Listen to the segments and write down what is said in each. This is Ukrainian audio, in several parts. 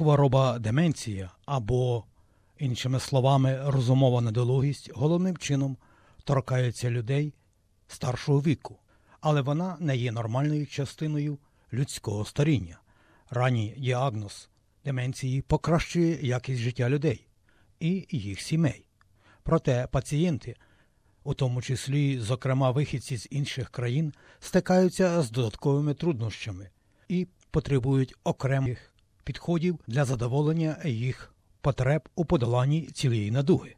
Хвороба деменція або, іншими словами, розумова недолугість головним чином торкається людей старшого віку, але вона не є нормальною частиною людського старіння. Ранній діагноз деменції покращує якість життя людей і їх сімей. Проте пацієнти, у тому числі, зокрема, вихідці з інших країн, стикаються з додатковими труднощами і потребують окремих підходів для задоволення їх потреб у подоланні цієї надуги.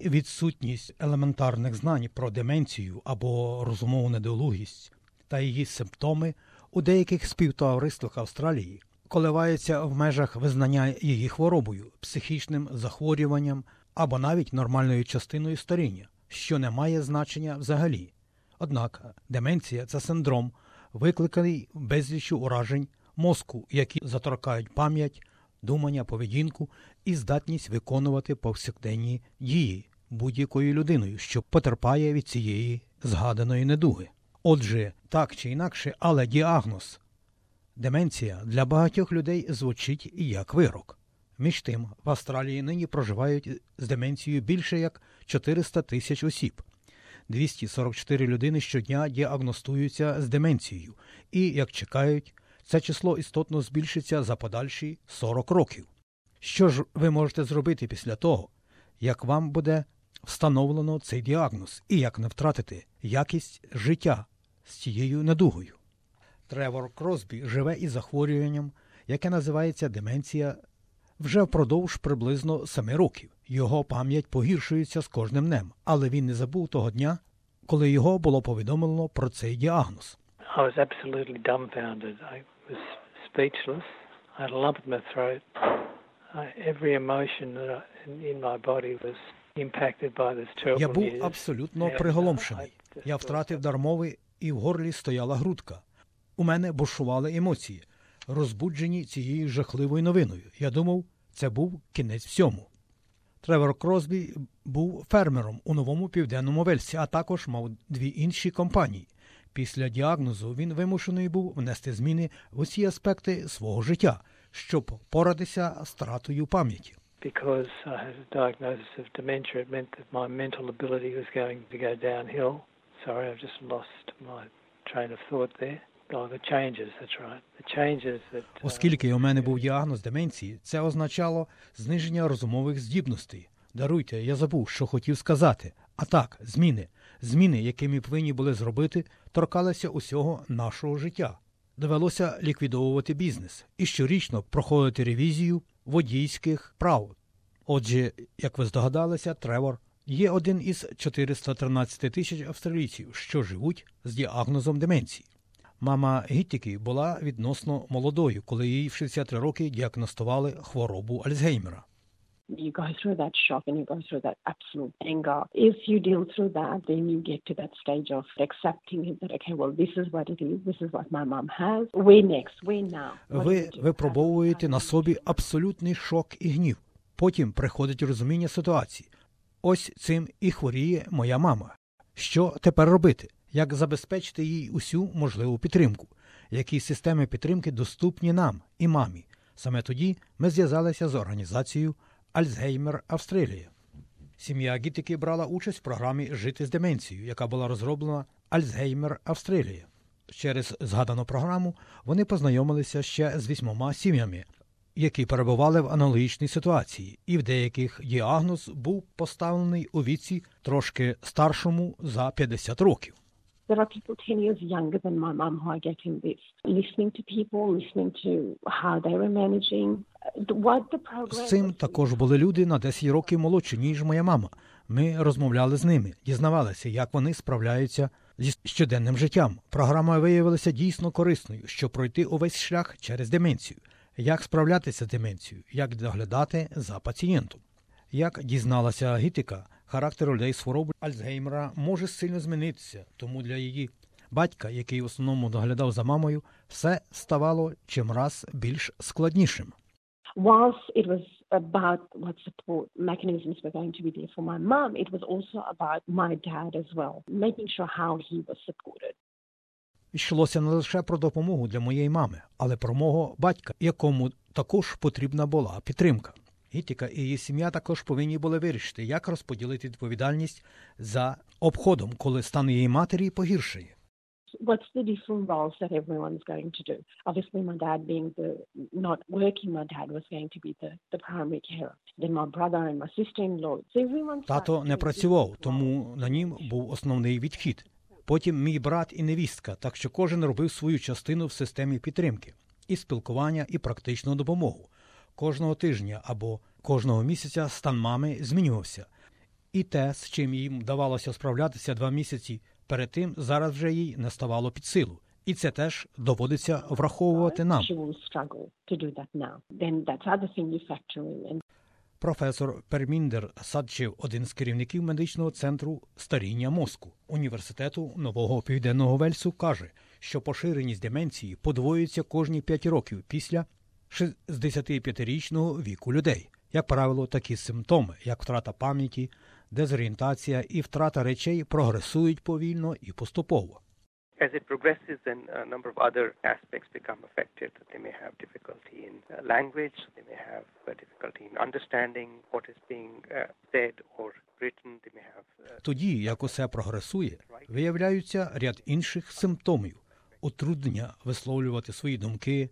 Відсутність елементарних знань про деменцію або розумову недолугість та її симптоми у деяких співтовариствах Австралії коливається в межах визнання її хворобою, психічним захворюванням або навіть нормальною частиною старіння, що не має значення взагалі. Однак деменція це синдром, викликаний безліччю уражень мозку, які заторкають пам'ять, думання, поведінку і здатність виконувати повсякденні дії будь-якою людиною, що потерпає від цієї згаданої недуги. Отже, так чи інакше, але діагноз деменція для багатьох людей звучить як вирок. Між тим, в Австралії нині проживають з деменцією більше як 400 тисяч осіб. 244 людини щодня діагностуються з деменцією, і, як чекають, це число істотно збільшиться за подальші 40 років. Що ж ви можете зробити після того, як вам буде встановлено цей діагноз і як не втратити якість життя з цією недугою? Тревор Кросбі живе із захворюванням, яке називається деменція вже впродовж приблизно семи років. Його пам'ять погіршується з кожним днем, але він не забув того дня, коли його було повідомлено про цей діагноз. I was absolutely dumbfounded. Was speechless. I had a lump in my throat. I, every emotion that I, in, my body was impacted by this terrible Я був абсолютно uh, приголомшений. Я втратив дар мови, і в горлі стояла грудка. У мене бушували емоції, розбуджені цією жахливою новиною. Я думав, це був кінець всьому. Тревор Кросбі був фермером у новому південному Вельсі, а також мав дві інші компанії. Після діагнозу він вимушений був внести зміни в усі аспекти свого життя, щоб поратися з втратою пам'яті. because I had a diagnosis of dementia, it meant that my mental ability was going to go downhill. Sorry, I've just lost my train of thought there. Oh, uh, Оскільки у мене був діагноз деменції, це означало зниження розумових здібностей. Даруйте, я забув, що хотів сказати. А так, зміни, зміни, які ми повинні були зробити, торкалися усього нашого життя. Довелося ліквідовувати бізнес і щорічно проходити ревізію водійських прав. Отже, як ви здогадалися, Тревор є один із 413 тисяч австралійців, що живуть з діагнозом деменції. Мама Гіттіки була відносно молодою, коли їй в 63 роки діагностували хворобу Альцгеймера. You go through that shock and you go through that absolute anger. If you deal through that, then you get to that stage of accepting it that, okay, well, this is what it is, this is what my mom has. Where next? Where now? Ви випробовуєте на собі абсолютний шок і гнів. Потім приходить розуміння ситуації. Ось цим і хворіє моя мама. Що тепер робити? Як забезпечити їй усю можливу підтримку? Які системи підтримки доступні нам і мамі? Саме тоді ми зв'язалися з організацією Альцгеймер Австралія. Сім'я Гітики брала участь в програмі Жити з деменцією, яка була розроблена Альцгеймер Австралія. Через згадану програму вони познайомилися ще з вісьмома сім'ями, які перебували в аналогічній ситуації, і в деяких діагноз був поставлений у віці трошки старшому за 50 років. There are people 10 years younger than my mum who are getting this. Listening to people, listening to how they were managing, what the program З цим також були люди на 10 років молодші, ніж моя мама. Ми розмовляли з ними, дізнавалися, як вони справляються зі щоденним життям. Програма виявилася дійсно корисною, щоб пройти увесь шлях через деменцію, як справлятися з деменцією, як доглядати за пацієнтом. Як дізналася Гітика, характер людей з хворобою Альцгеймера може сильно змінитися, тому для її батька, який в основному доглядав за мамою, все ставало чимраз більш складнішим. Whilst it was about what support mechanisms were going to be there for my mum, it was also about my dad as well, making sure how he was supported. йшлося не лише про допомогу для моєї мами, але про мого батька, якому також потрібна була підтримка. Гітіка і її сім'я також повинні були вирішити, як розподілити відповідальність за обходом, коли стан її матері погіршує. What's the different roles that everyone's going to do? Obviously, my dad being the not working, my dad was going to be the, the primary carer. Then my brother and my sister-in-law. So everyone Тато не працював, тому на нім був основний відхід. Потім мій брат і невістка, так що кожен робив свою частину в системі підтримки, і спілкування, і практичну допомогу. Кожного тижня або кожного місяця стан мами змінювався. І те, з чим їм вдавалося справлятися два місяці перед тим, зараз вже їй не ставало під силу. І це теж доводиться враховувати нам. Професор Перміндер Садчев, один з керівників медичного центру старіння мозку університету Нового Південного Вельсу, каже, що поширеність деменції подвоюється кожні 5 років після 65-річного віку людей. Як правило, такі симптоми, як втрата пам'яті, дезорієнтація і втрата речей, прогресують повільно і поступово. As it progresses, then a number of other aspects become affected. They may have difficulty in uh, language, they may have uh, difficulty in understanding what is being uh, said or written, they may have Тоді, як усе прогресує, виявляються ряд інших симптомів: утруднення висловлювати свої думки,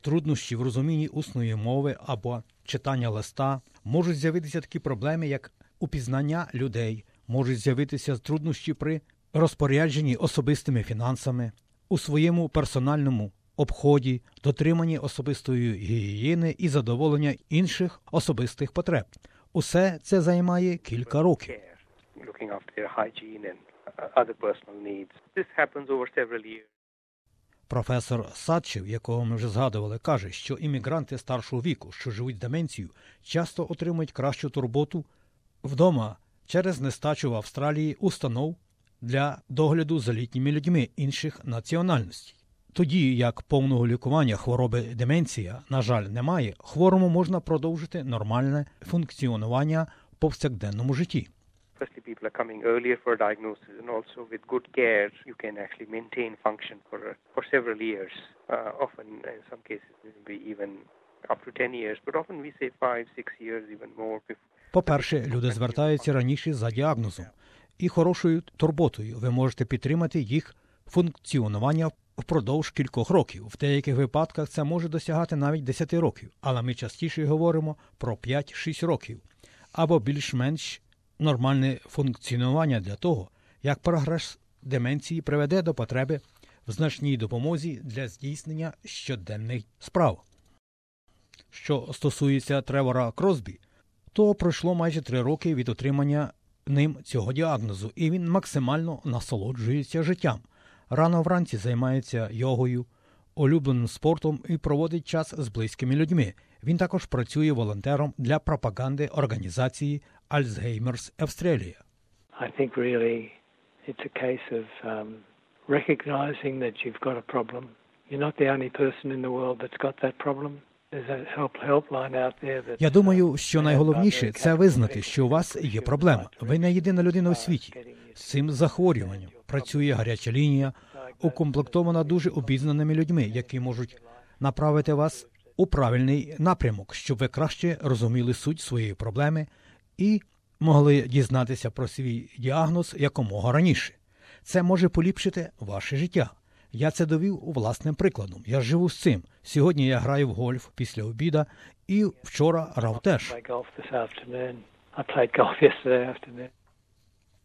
труднощі в розумінні усної мови або читання листа, можуть з'явитися такі проблеми, як упізнання людей, можуть з'явитися труднощі при розпорядженні особистими фінансами, у своєму персональному обході, дотриманні особистої гігієни і задоволення інших особистих потреб. Усе це займає кілька років. looking after their hygiene and other personal needs. This happens over several years. Професор Садчев, якого ми вже згадували, каже, що іммігранти старшого віку, що живуть деменцією, часто отримують кращу турботу вдома через нестачу в Австралії установ для догляду за літніми людьми інших національностей. Тоді як повного лікування хвороби деменція, на жаль, немає, хворому можна продовжити нормальне функціонування в повсякденному житті. Are coming earlier for diagnosis, and also with good care, you can actually maintain function for for several years. Uh, often, in some cases, it will even up to 10 years, but often we say five, six years, even more. По-перше, люди звертаються раніше за діагнозом і хорошою турботою ви можете підтримати їх функціонування впродовж кількох років. В деяких випадках це може досягати навіть 10 років, але ми частіше говоримо про 5-6 років або більш-менш нормальне функціонування для того, як прогрес деменції приведе до потреби в значній допомозі для здійснення щоденних справ. Що стосується Тревора Кросбі, то пройшло майже три роки від отримання ним цього діагнозу, і він максимально насолоджується життям. Рано вранці займається йогою, улюбленим спортом і проводить час з близькими людьми. Він також працює волонтером для пропаганди організації Alzheimer's Australia. I think really it's a case of um, recognizing that you've got a problem. You're not the only person in the world that's got that problem. Я думаю, що найголовніше це визнати, що у вас є проблема. Ви не єдина людина у світі. З цим захворюванням працює гаряча лінія, укомплектована дуже обізнаними людьми, які можуть направити вас у правильний напрямок, щоб ви краще розуміли суть своєї проблеми і могли дізнатися про свій діагноз якомога раніше. Це може поліпшити ваше життя. Я це довів власним прикладом. Я живу з цим. Сьогодні я граю в гольф після обіда і вчора грав теж.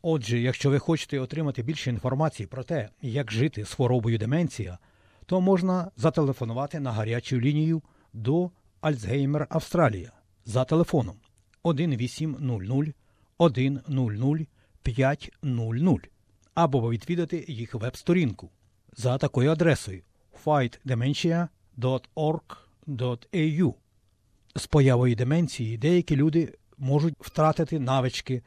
Отже, якщо ви хочете отримати більше інформації про те, як жити з хворобою деменція, то можна зателефонувати на гарячу лінію до Альцгеймер Австралія за телефоном 1800 100 500 або відвідати їх веб-сторінку за такою адресою fightdementia.org.au. З появою деменції деякі люди можуть втратити навички,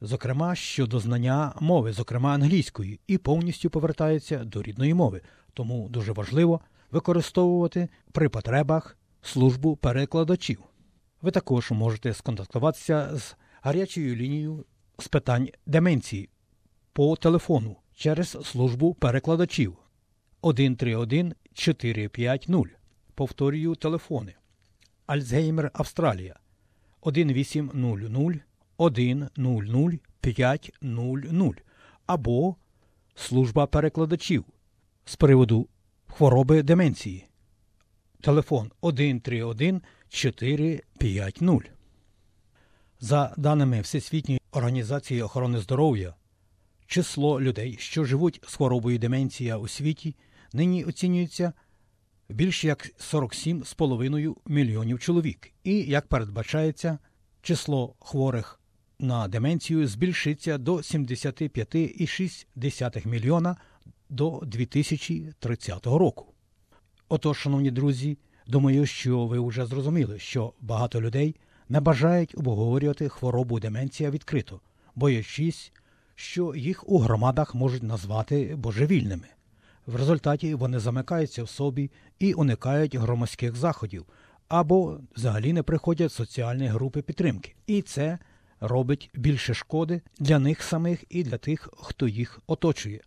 зокрема щодо знання мови, зокрема англійської, і повністю повертаються до рідної мови. Тому дуже важливо використовувати при потребах службу перекладачів. Ви також можете сконтактуватися з гарячою лінією з питань деменції по телефону через службу перекладачів 131 450. Повторюю телефони. Альцгеймер Австралія 1800 100 500 або служба перекладачів з приводу хвороби деменції. Телефон 131 450. За даними Всесвітньої організації охорони здоров'я, число людей, що живуть з хворобою деменція у світі, нині оцінюється більш як 47,5 мільйонів чоловік, і, як передбачається, число хворих на деменцію збільшиться до 75,6 мільйона до 2030 року. Отож, шановні друзі, думаю, що ви вже зрозуміли, що багато людей не бажають обговорювати хворобу деменція відкрито, боячись, що їх у громадах можуть назвати божевільними. В результаті вони замикаються в собі і уникають громадських заходів або взагалі не приходять в соціальні групи підтримки. І це робить більше шкоди для них самих і для тих, хто їх оточує.